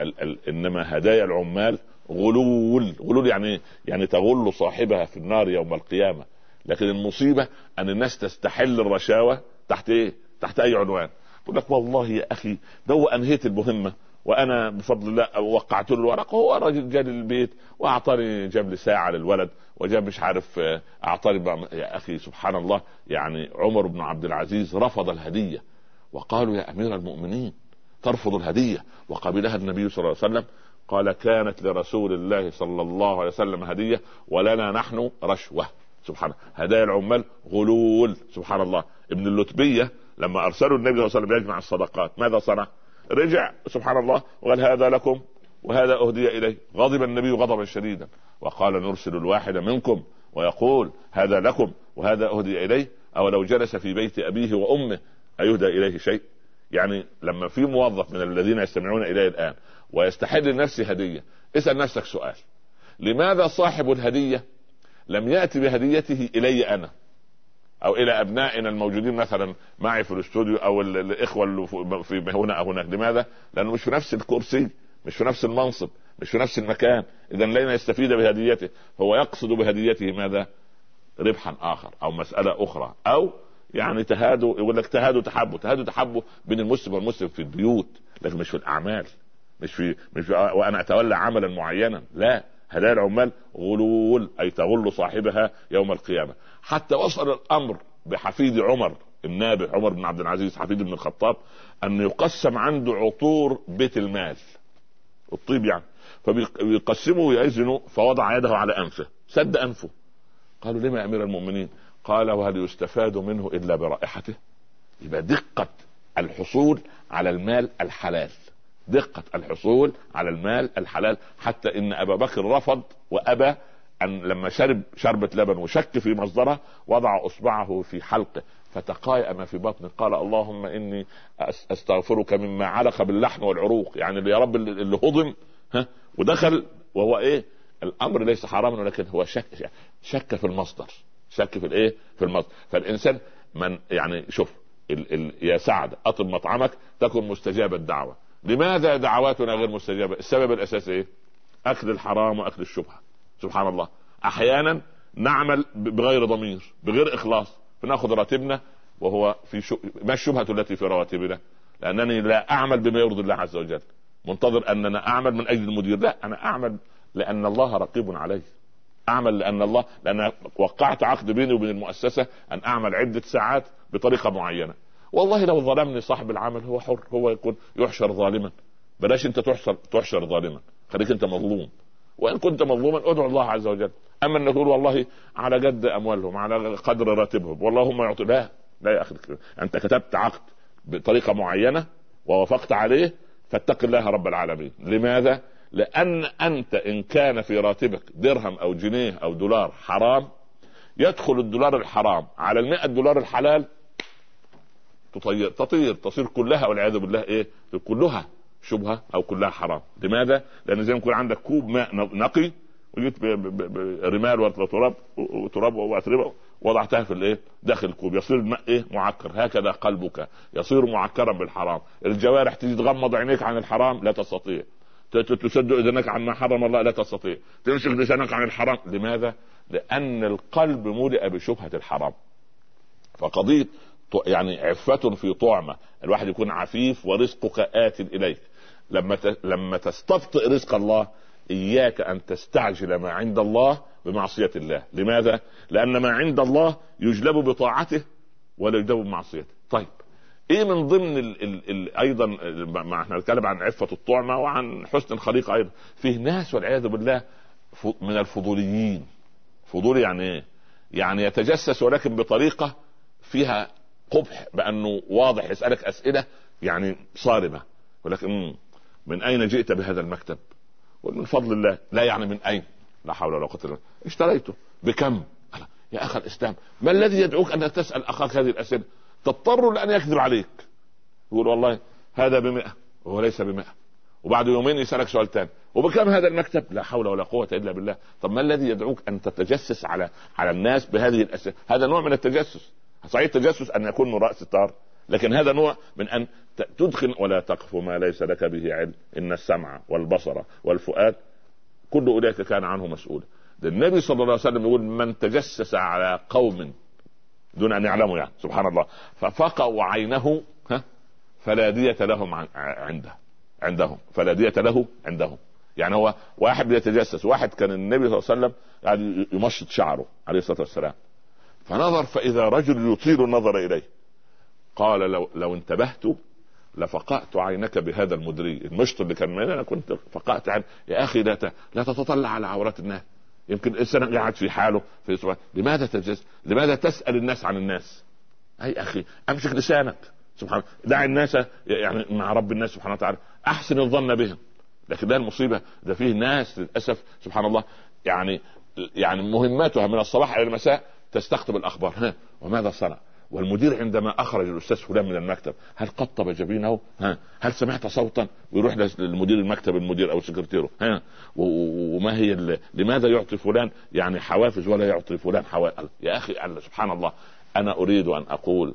إنما هدايا العمال غلول غلول يعني يعني تغل صاحبها في النار يوم القيامة. لكن المصيبة أن الناس تستحل الرشاوى تحت إيه؟ تحت أي عنوان. يقول لك والله يا أخي ده أنهيت المهمة وأنا بفضل الله وقعت له الورق هو راجل جالي البيت وأعطاني جاب لي ساعة للولد وجاب مش عارف آه، أعطاني يا أخي سبحان الله يعني عمر بن عبد العزيز رفض الهدية. وقالوا يا أمير المؤمنين ترفض الهدية. وقبلها النبي صلى الله عليه وسلم قال كانت لرسول الله صلى الله عليه وسلم هدية ولنا نحن رشوة. سبحان هدايا العمال غلول. سبحان الله. ابن اللتبية لما أرسلوا النبي صلى الله عليه وسلم يجمع الصدقات ماذا صنع؟ رجع. سبحان الله. وقال هذا لكم وهذا أهدي إليه. غضب النبي غضبا شديدا. وقال نرسل الواحد منكم ويقول هذا لكم وهذا أهدي إليه. أو لو جلس في بيت أبيه وأمه أيهدى إليه شيء؟ يعني لما في موظف من الذين يستمعون الي الآن ويستحل لنفسه هدية اسأل نفسك سؤال. لماذا صاحب الهدية لم يأتي بهديته إلي أنا؟ أو إلى أبنائنا الموجودين مثلا معي في الاستوديو أو الإخوة اللي في هنا أو هناك. لماذا؟ لأنه مش في نفس الكرسي مش في نفس المنصب مش في نفس المكان. اذا لن يستفيد بهديته. هو يقصد بهديته ماذا؟ ربحا آخر أو مسألة أخرى. أو يعني تهادوا يقول لك تهادوا تحبوا تهادوا تحبوا بين المسلم والمسلم في البيوت لكن مش في الأعمال مش في مش في وأنا أتولى عملا معينا لا هدايا العمال غلول أي تغل صاحبها يوم القيامة. حتى وصل الأمر بحفيد عمر النابع عمر بن عبد العزيز حفيد بن الخطاب أن يقسم عنده عطور بيت المال الطيب يعني فبيقسمه ويأذنه فوضع يده على أنفه سد أنفه. قالوا لما يا أمير المؤمنين؟ قال وهل يستفاد منه إلا برائحته؟ يبقى دقة الحصول على المال الحلال. دقة الحصول على المال الحلال. حتى إن أبا بكر رفض وأبى أن لما شرب شربة لبن وشك في مصدره وضع إصبعه في حلقه. فتقايأ ما في بطنه قال اللهم إني أستغفرك مما علق باللحم والعروق. يعني يا رب اللي هضم ها ودخل وهو إيه؟ الأمر ليس حراما ولكن هو شك شك في المصدر. شك في الايه؟ في المصدر. فالإنسان من يعني شوف ال ال يا سعد أطب مطعمك تكن مستجاب الدعوة. لماذا دعواتنا غير مستجابة؟ السبب الأساسي إيه؟ أكل الحرام وأكل الشبهة. سبحان الله. أحيانا نعمل بغير ضمير بغير إخلاص. فناخذ راتبنا وهو في شو... ما الشبهة التي في رواتبنا؟ لأنني لا أعمل بما يرضي الله عز وجل. منتظر أننا أعمل من أجل المدير؟ لا أنا أعمل لأن الله رقيب علي. أعمل لأن الله لأن وقعت عقد بيني وبين المؤسسة أن أعمل عدة ساعات بطريقة معينة. والله لو ظلمني صاحب العمل هو حر هو يكون يحشر ظالما. بلاش أنت تحشر تحشر ظالما. خليك أنت مظلوم. وإن كنت مظلوما ادعو الله عز وجل. أما ان تقول والله على قد أموالهم على قدر راتبهم. والله هم يعطي لا لا يا أخي. أنت كتبت عقد بطريقة معينة ووافقت عليه فاتق الله رب العالمين. لماذا؟ لأن أنت إن كان في راتبك درهم أو جنيه أو دولار حرام يدخل الدولار الحرام على المئة دولار الحلال تطير تطير تصير كلها والعياذ بالله إيه؟ كلها شبهة أو كلها حرام. لماذا؟ لأن زي ما يكون عندك كوب ماء نقي وجيت رمال وتراب وتراب واتربه وضعتها في الإيه؟ داخل الكوب. يصير الماء إيه؟ معكر. هكذا قلبك. يصير معكرا بالحرام. الجوارح تيجي تغمض عينيك عن الحرام لا تستطيع. تسد إذنك عن ما حرم الله لا تستطيع. تمسك لسانك عن الحرام. لماذا؟ لأن القلب ملئ بشبهة الحرام. فقضية يعني عفة في طعمة. الواحد يكون عفيف ورزقك آت إليك. لما لما تستبطئ رزق الله إياك أن تستعجل ما عند الله بمعصية الله. لماذا؟ لأن ما عند الله يجلب بطاعته ولا يجلب بمعصيته. طيب. إيه من ضمن ال ال ال أيضا ما إحنا نتكلم عن عفة الطعمه وعن حسن الخليقة أيضا فيه ناس والعياذ بالله من الفضوليين فضولي يعني إيه؟ يعني يتجسس ولكن بطريقة فيها قبح بأنه واضح يسألك أسئلة يعني صارمة ولكن من أين جئت بهذا المكتب؟ من فضل الله لا يعني من أين لا حول ولا قوة إلا بالله اشتريته بكم؟ يا اخ الإسلام ما الذي يدعوك أن تسأل أخاك هذه الأسئلة؟ تضطر لأن يكذب عليك. يقول والله هذا بمئة وهو ليس بمئة. وبعد يومين يسألك سؤال ثاني وبكم هذا المكتب؟ لا حول ولا قوة إلا بالله. طب ما الذي يدعوك أن تتجسس على على الناس بهذه الأسئلة؟ هذا نوع من التجسس. صحيح التجسس أن يكون من رأس الطار لكن هذا نوع من أن تدخل ولا تقف ما ليس لك به علم. إن السمع والبصر والفؤاد كل أولئك كان عنه مسؤولا النبي صلى الله عليه وسلم يقول من تجسس على قوم دون أن يعلموا يعني. سبحان الله. ففقوا عينه ها فلا دية لهم عنده عندهم. فلا دية له عندهم. يعني هو واحد بيتجسس واحد كان النبي صلى الله عليه وسلم قاعد يمشط شعره عليه الصلاة والسلام. فنظر فإذا رجل يطيل النظر إليه قال لو لو انتبهت لفقأت عينك بهذا المدري. المشط اللي كان أنا كنت فقأت عين. يا أخي لا لا تتطلع على عورات الناس. يمكن الإنسان قاعد في حاله في لماذا تجلس؟ لماذا تسأل الناس عن الناس؟ أي أخي أمسك لسانك. سبحان الله. دع الناس يعني مع رب الناس سبحانه وتعالى. أحسن الظن بهم. لكن ده المصيبة. ده فيه ناس للأسف سبحان الله يعني يعني مهمتها من الصباح إلى المساء تستقطب الأخبار. ها وماذا صنع؟ والمدير عندما أخرج الأستاذ فلان من المكتب هل قطب جبينه؟ ها هل سمعت صوتا؟ ويروح للمدير المكتب المدير أو سكرتيره ها وما هي لماذا يعطي فلان يعني حوافز ولا يعطي فلان حوافز؟ يا أخي سبحان الله أنا أريد أن أقول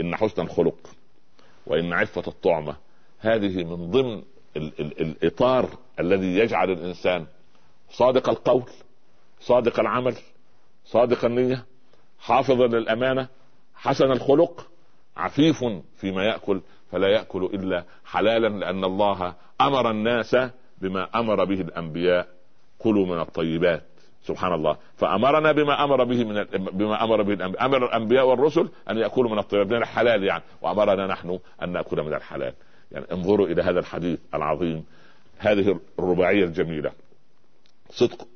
إن حسن الخلق وإن عفة الطعمة هذه من ضمن ال ال الإطار الذي يجعل الإنسان صادق القول صادق العمل صادق النية حافظا للأمانة حسن الخلق عفيف فيما يأكل فلا يأكل إلا حلالا لأن الله أمر الناس بما أمر به الأنبياء. كلوا من الطيبات. سبحان الله. فأمرنا بما أمر به من بما أمر به الأنبياء. أمر الأنبياء والرسل أن يأكلوا من الطيبات من الحلال يعني. وأمرنا نحن أن نأكل من الحلال. يعني انظروا إلى هذا الحديث العظيم. هذه الرباعية الجميلة. صدق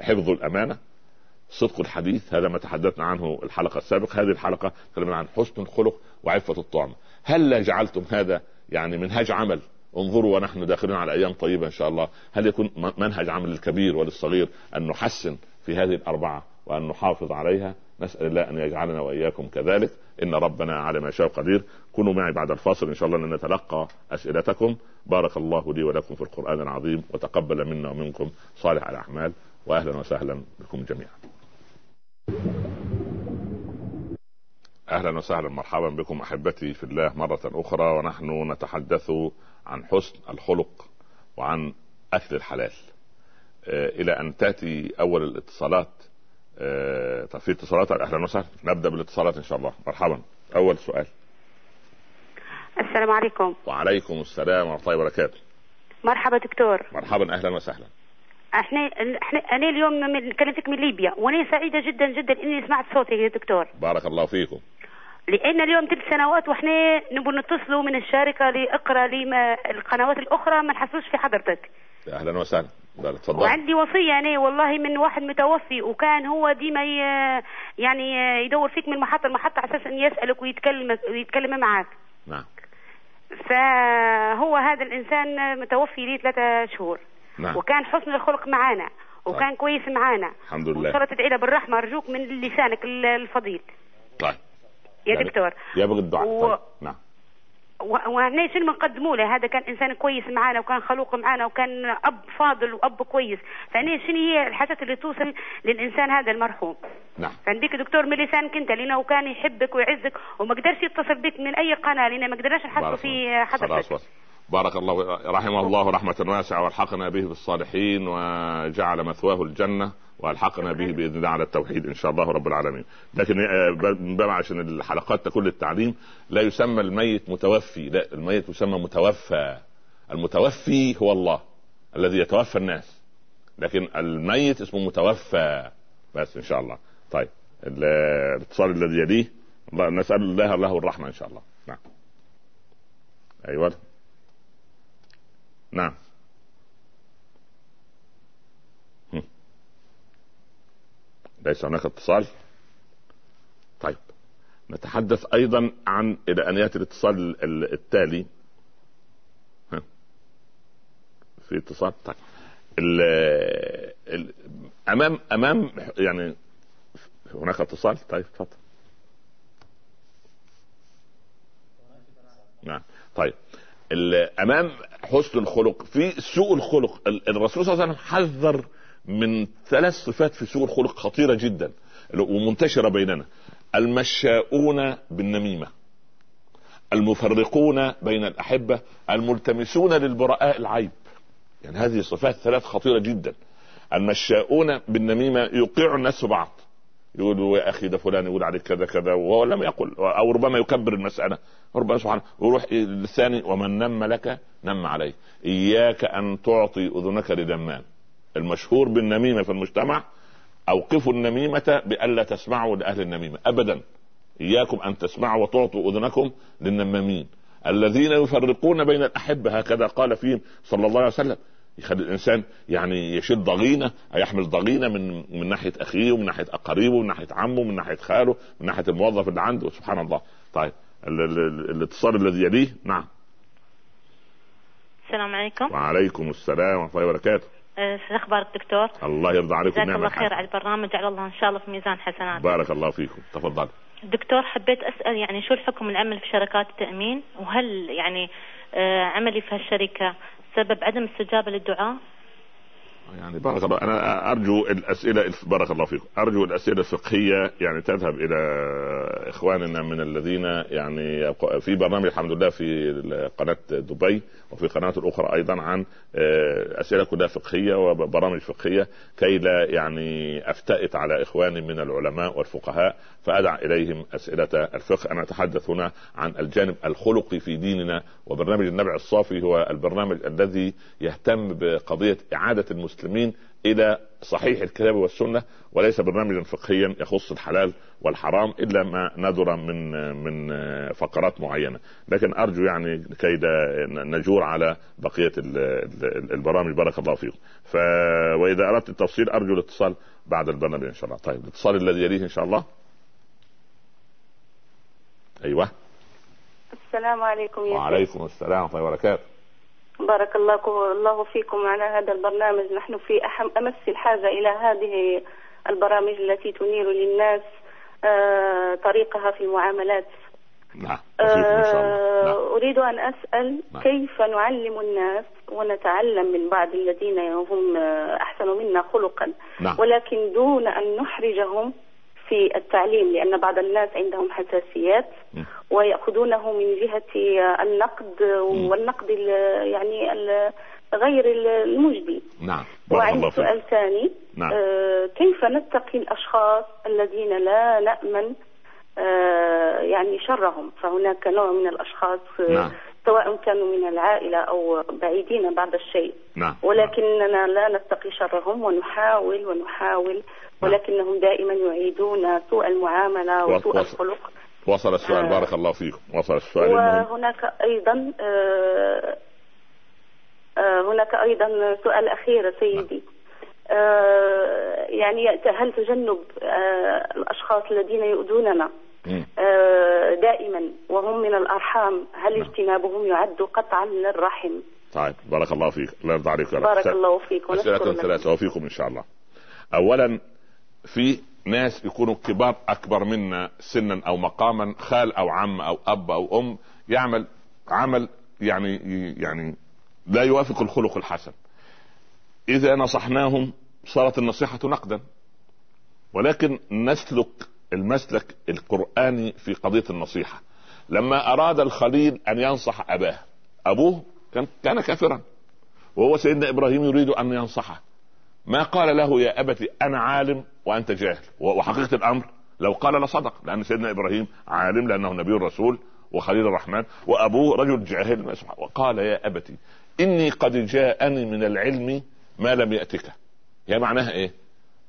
حفظ الأمانة. صدق الحديث هذا ما تحدثنا عنه الحلقة السابقة. هذه الحلقة تكلمنا عن حسن الخلق وعفة الطعم. هل جعلتم هذا يعني منهج عمل؟ انظروا ونحن داخلين على أيام طيبة إن شاء الله. هل يكون منهج عمل للكبير وللصغير أن نحسن في هذه الأربعة وأن نحافظ عليها؟ نسأل الله أن يجعلنا وإياكم كذلك. إن ربنا على ما شاء قدير. كونوا معي بعد الفاصل. إن شاء الله ان نتلقى أسئلتكم. بارك الله لي ولكم في القرآن العظيم. وتقبل منا ومنكم صالح الأعمال. واهلا وسهلا بكم جميعا. أهلا وسهلا مرحبا بكم أحبتي في الله مرة أخرى ونحن نتحدث عن حسن الخلق وعن أكل الحلال. آه إلى أن تأتي أول الاتصالات آه طيب في اتصالات أهلا وسهلا. نبدأ بالاتصالات إن شاء الله. مرحبا. أول سؤال. السلام عليكم. وعليكم السلام ورحمة الله وبركاته. مرحبا دكتور. مرحبا أهلا وسهلا. إحنا إحنا أنا اليوم كلمتك من ليبيا وأنا سعيدة جدا جدا إني سمعت صوتك يا دكتور. بارك الله فيكم. لأن اليوم ثلاث سنوات وإحنا نبغى نتصلوا من الشركة لاقرا لما القنوات الأخرى ما نحصلوش في حضرتك. أهلا وسهلا. تفضل. وعندي وصية أنا والله من واحد متوفي وكان هو ديما يعني يدور فيك من محطه لمحطه على أساس ان يسألك ويتكلم ويتكلم معك نعم. فهو هذا الإنسان متوفي لي ثلاثة شهور. نعم. وكان حسن الخلق معانا وكان طيب. كويس معانا. الحمد لله. وان تدعي له بالرحمة أرجوك من لسانك الفضيل. طيب. يا يعني دكتور. يبغي الدعاء. و... طيب. نعم. وهنا شنو بنقدموا له؟ هذا كان إنسان كويس معنا وكان خلوق معنا وكان أب فاضل وأب كويس. فهنا شنو هي الحاجات اللي توصل للإنسان هذا المرحوم؟ نعم. فنديك دكتور من لسانك أنت لأنه كان يحبك ويعزك وما قدرش يتصل بك من أي قناة لأن ما قدرناش نحصل في حضرتك. بارك الله رحمه الله رحمة واسعة والحقنا به بالصالحين وجعل مثواه الجنة والحقنا به باذن الله على التوحيد إن شاء الله رب العالمين. لكن من باب عشان الحلقات تكون للتعليم لا يسمى الميت متوفي لا الميت يسمى متوفى. المتوفي هو الله الذي يتوفى الناس لكن الميت اسمه متوفى بس إن شاء الله. طيب الاتصال الذي يليه نسأل الله له الرحمة إن شاء الله. نعم. أيوه. نعم. ليس هناك اتصال؟ طيب. نتحدث أيضا عن إلى ان ياتي الاتصال التالي. ها. في اتصال؟ طيب. ال ال امام امام يعني هناك اتصال؟ طيب تفضل. نعم. طيب. أمام حسن الخلق في سوء الخلق. الرسول صلى الله عليه وسلم حذر من ثلاث صفات في سوء الخلق خطيرة جدا ومنتشرة بيننا. المشاؤون بالنميمة المفرقون بين الأحبة الملتمسون للبراء العيب. يعني هذه صفات ثلاث خطيرة جدا. المشاؤون بالنميمة يوقع الناس بعض يقول يا أخي ده فلان يقول عليك كذا كذا. وهو لم يقل. أو ربما يكبر المسألة. ربما سبحانه ويروح للثاني ومن نم لك نم عليك. إياك أن تعطي أذنك لدمان. المشهور بالنميمة في المجتمع أوقفوا النميمة بالا تسمعوا لأهل النميمة. ابدا. إياكم أن تسمعوا وتعطوا أذنكم للنمامين الذين يفرقون بين الأحبة هكذا قال فيهم صلى الله عليه وسلم. يخلي الإنسان يعني يشد ضغينة يحمل ضغينة من من ناحية أخيه ومن ناحية أقاربه ومن ناحية عمه من ناحية خاله من ناحية الموظف اللي عنده. سبحان الله. طيب الاتصال الذي يليه؟ نعم. السلام عليكم. وعليكم السلام ورحمة الله وبركاته. أه، شو أخبارك دكتور؟ الله يرضى عليكم جزاك الله خير على البرنامج على الله إن شاء الله في ميزان حسنات. بارك الله فيكم. تفضل. دكتور حبيت أسأل يعني شو الحكم العمل في شركات التأمين؟ وهل يعني أه، عملي في هالشركة سبب عدم استجابة للدعاء؟ يعني بارك الله أنا أرجو الأسئلة بارك الله فيكم أرجو الأسئلة الفقهية يعني تذهب إلى إخواننا من الذين يعني في برنامج الحمد لله في قناة دبي وفي قناة الأخرى أيضا عن آه، أسئلة كلها فقهية وبرامج فقهية كي لا يعني افتئت على إخواني من العلماء والفقهاء فأدع إليهم أسئلة الفقه أنا أتحدث هنا عن الجانب الخلقي في ديننا وبرنامج النبع الصافي هو البرنامج الذي يهتم بقضية إعادة المسلمين إلى صحيح الكتاب والسنة وليس برنامجا فقهيا يخص الحلال والحرام إلا ما ندر من من فقرات معينة، لكن أرجو يعني كي نجور على بقية البرامج بارك الله فيكم. ف وإذا أردت التفصيل أرجو الاتصال بعد البرنامج إن شاء الله. طيب الاتصال الذي يليه إن شاء الله. أيوه. السلام عليكم يا وعليكم السلام ورحمة الله وبركاته. بارك الله الله فيكم على هذا البرنامج نحن في أحم أمس الحاجة إلى هذه البرامج التي تنير للناس آه، طريقها في المعاملات نعم. آه نعم. أريد أن أسأل نعم. كيف نعلم الناس ونتعلم من بعض الذين هم أحسن منا خلقا نعم. ولكن دون أن نحرجهم في التعليم لأن بعض الناس عندهم حساسيات ويأخذونه من جهة النقد والنقد يعني غير المجدي نعم وعندي سؤال ثاني. نعم. آه كيف نتقي الأشخاص الذين لا نأمن آه يعني شرهم؟ فهناك نوع من الأشخاص نعم. سواء كانوا من العائلة أو بعيدين بعض الشيء. نعم. ولكننا لا نتقي شرهم ونحاول ونحاول. ولكنهم دائما يعيدون سوء المعاملة وسوء الخلق. وصل السؤال آه. بارك الله فيكم. وصل السؤال. وهناك أيضا آه آه هناك أيضا سؤال أخير سيدي. آه يعني هل تجنب آه الأشخاص الذين يؤذوننا؟ آه دائما وهم من الأرحام. هل نعم. اجتنابهم يعد قطعا من الرحم طيب بارك الله فيك. الله يرضى عليك بارك الله فيك. أسئلة ثلاثة وفيكم إن شاء الله. أولا في ناس يكونوا كبار أكبر منا سنا أو مقاما خال أو عم أو أب أو أم يعمل عمل يعني يعني لا يوافق الخلق الحسن. إذا نصحناهم صارت النصيحة نقدا. ولكن نسلك المسلك القرآني في قضية النصيحة. لما أراد الخليل أن ينصح أباه أبوه كان كان كافرا. وهو سيدنا إبراهيم يريد أن ينصحه. ما قال له يا ابت أنا عالم وأنت جاهل. وحقيقة الأمر لو قال لصدق لأن سيدنا إبراهيم عالم لأنه نبي الرسول وخليل الرحمن وأبوه رجل جاهل. وقال يا ابت إني قد جاءني من العلم ما لم يأتك. يا معناها إيه؟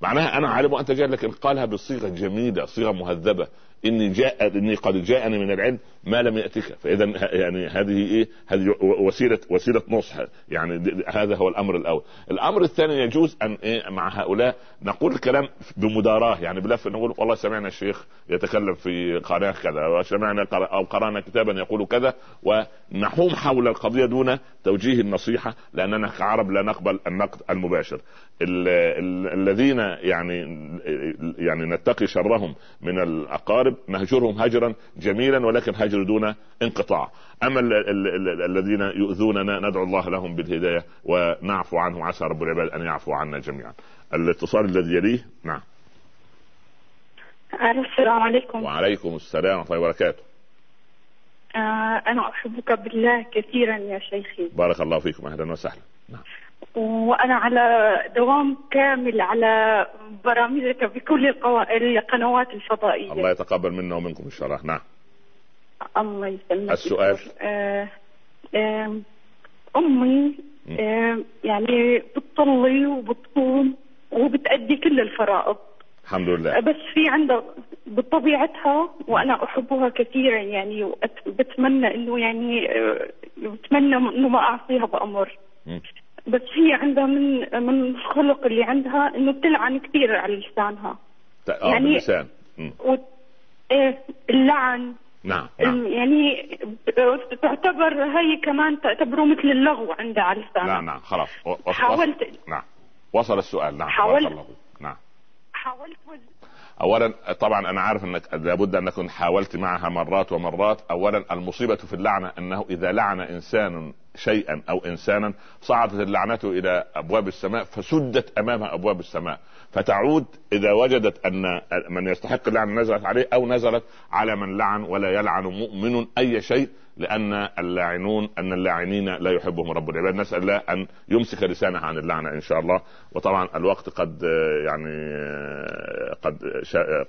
معناها أنا عالم وأنت جاهل لكن قالها بصيغة جميلة صيغة مهذبة. اني جاء اني قد جاءني من العلم ما لم يأتك. فاذا يعني هذه إيه؟ هذه وسيله وسيلة نصح. يعني هذا هو الأمر الأول. الأمر الثاني يجوز أن إيه؟ مع هؤلاء نقول الكلام بمداراة. يعني بلف نقول والله سمعنا الشيخ يتكلم في قناة كذا وسمعنا أو قرأنا كتابا يقول كذا ونحوم حول القضية دون توجيه النصيحة لأننا كعرب لا نقبل النقد المباشر. الذين يعني يعني نتقي شرهم من الأقارب نهجرهم هجرا جميلا ولكن هجر دون انقطاع. أما الذين يؤذوننا ندعو الله لهم بالهداية ونعفو عنهم. عسى رب العباد أن يعفو عنا جميعا. الاتصال الذي يليه؟ نعم. السلام عليكم. وعليكم السلام ورحمة الله وبركاته. آه أنا أحبك بالله كثيرا يا شيخي. بارك الله فيكم. أهلا وسهلا. نعم. وأنا على دوام كامل على برامجك بكل القنوات الفضائية. الله يتقبل منا ومنكم إن شاء الله. نعم. الله يسلمك. السؤال؟ آه آه أمي آه يعني بتصلي وبتصوم وبتأدي كل الفرائض. الحمد لله. بس في عندها بطبيعتها وأنا أحبها كثيرا يعني بتمنى إنه يعني بتمنى إنه ما اعصيها بأمر. بس هي عندها من من الخلق اللي عندها إنه بتلعن كثير على لسانها. آه يعني باللسان. و... إيه اللعن. نعم, نعم. يعني تعتبر هي كمان تعتبره مثل اللغو عندها على لسانها. نعم نعم خلاص. وصل حاولت. نعم. وصل السؤال. نعم حاولت نعم. حاولت اولا طبعا أنا عارف إنك لابد انك حاولت معها مرات ومرات. اولا المصيبة في اللعنة إنه إذا لعن إنسان شيئا أو انسانا صعدت اللعنة إلى أبواب السماء فسدت امامها أبواب السماء. فتعود إذا وجدت أن من يستحق اللعن نزلت عليه أو نزلت على من لعن ولا يلعن مؤمن أي شيء. لأن اللاعنون أن اللاعنين لا يحبهم رب العباد. نسأل الله أن يمسك لسانه عن اللعنة إن شاء الله. وطبعا الوقت قد يعني قد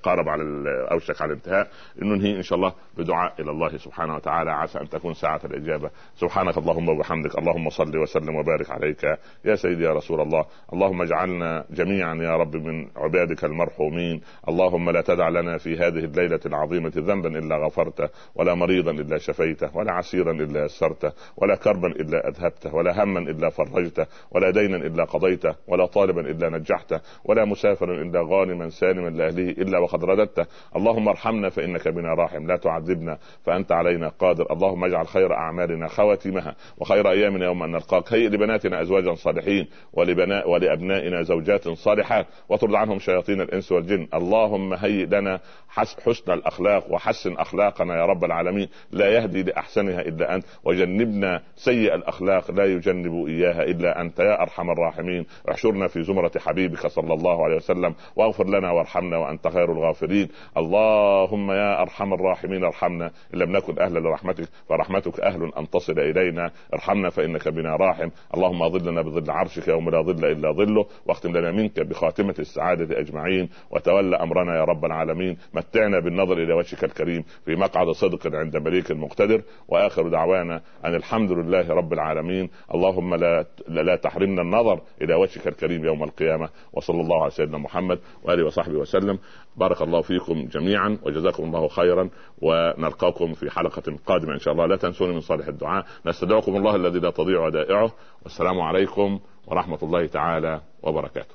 قارب على اوشك على الانتهاء. ننهي إن شاء الله بدعاء إلى الله سبحانه وتعالى. عسى أن تكون ساعة الإجابة. سبحانك اللهم وبحمدك. اللهم صل وسلم وبارك عليك. يا سيدي يا رسول الله. اللهم اجعلنا جميعا يا رب من عبادك المرحومين. اللهم لا تدع لنا في هذه الليلة العظيمة ذنبا إلا غفرته ولا مريضا إلا شفيته. ولا عسيرا إلا يسرته ولا كربا إلا أذهبته ولا هما إلا فرجته ولا دينا إلا قضيته ولا طالبا إلا نجحته ولا مسافرا إلا غانما سالما لأهله إلا وقد رددته. اللهم ارحمنا فإنك بنا راحم لا تعذبنا فأنت علينا قادر. اللهم اجعل خير أعمالنا خواتمها وخير أيامنا يوم أن نلقاك. هيئ لبناتنا أزواجا صالحين ولبناء ولأبنائنا زوجات صالحات وطرد عنهم شياطين الإنس والجن. اللهم هيئ لنا حسن الأخلاق وحسن أخلاقنا يا رب العالمين. لا يهدي لاحسنها إلا أنت. وجنبنا سيء الأخلاق لا يجنب إياها إلا أنت. يا أرحم الراحمين احشرنا في زمرة حبيبك صلى الله عليه وسلم واغفر لنا وارحمنا وأنت خير الغافرين. اللهم يا أرحم الراحمين ارحمنا. إن لم نكن أهلا لرحمتك فرحمتك أهل أن تصل إلينا. ارحمنا فإنك بنا راحم. اللهم اظلنا بظل عرشك يوم لا ظل إلا ظله واختم لنا منك بخاتمة السعادة أجمعين. وتولى أمرنا يا رب العالمين. متعنا بالنظر إلى وجهك الكريم في مقعد صدق عند مليك مقتدر. وآخر دعوانا أن الحمد لله رب العالمين. اللهم لا لا تحرمنا النظر إلى وجهك الكريم يوم القيامة. وصلى الله على سيدنا محمد وآله وصحبه وسلم. بارك الله فيكم جميعا وجزاكم الله خيرا. ونلقاكم في حلقة قادمة إن شاء الله. لا تنسوني من صالح الدعاء. نستدعكم الله الذي لا تضيع ودائعه والسلام عليكم ورحمة الله تعالى وبركاته.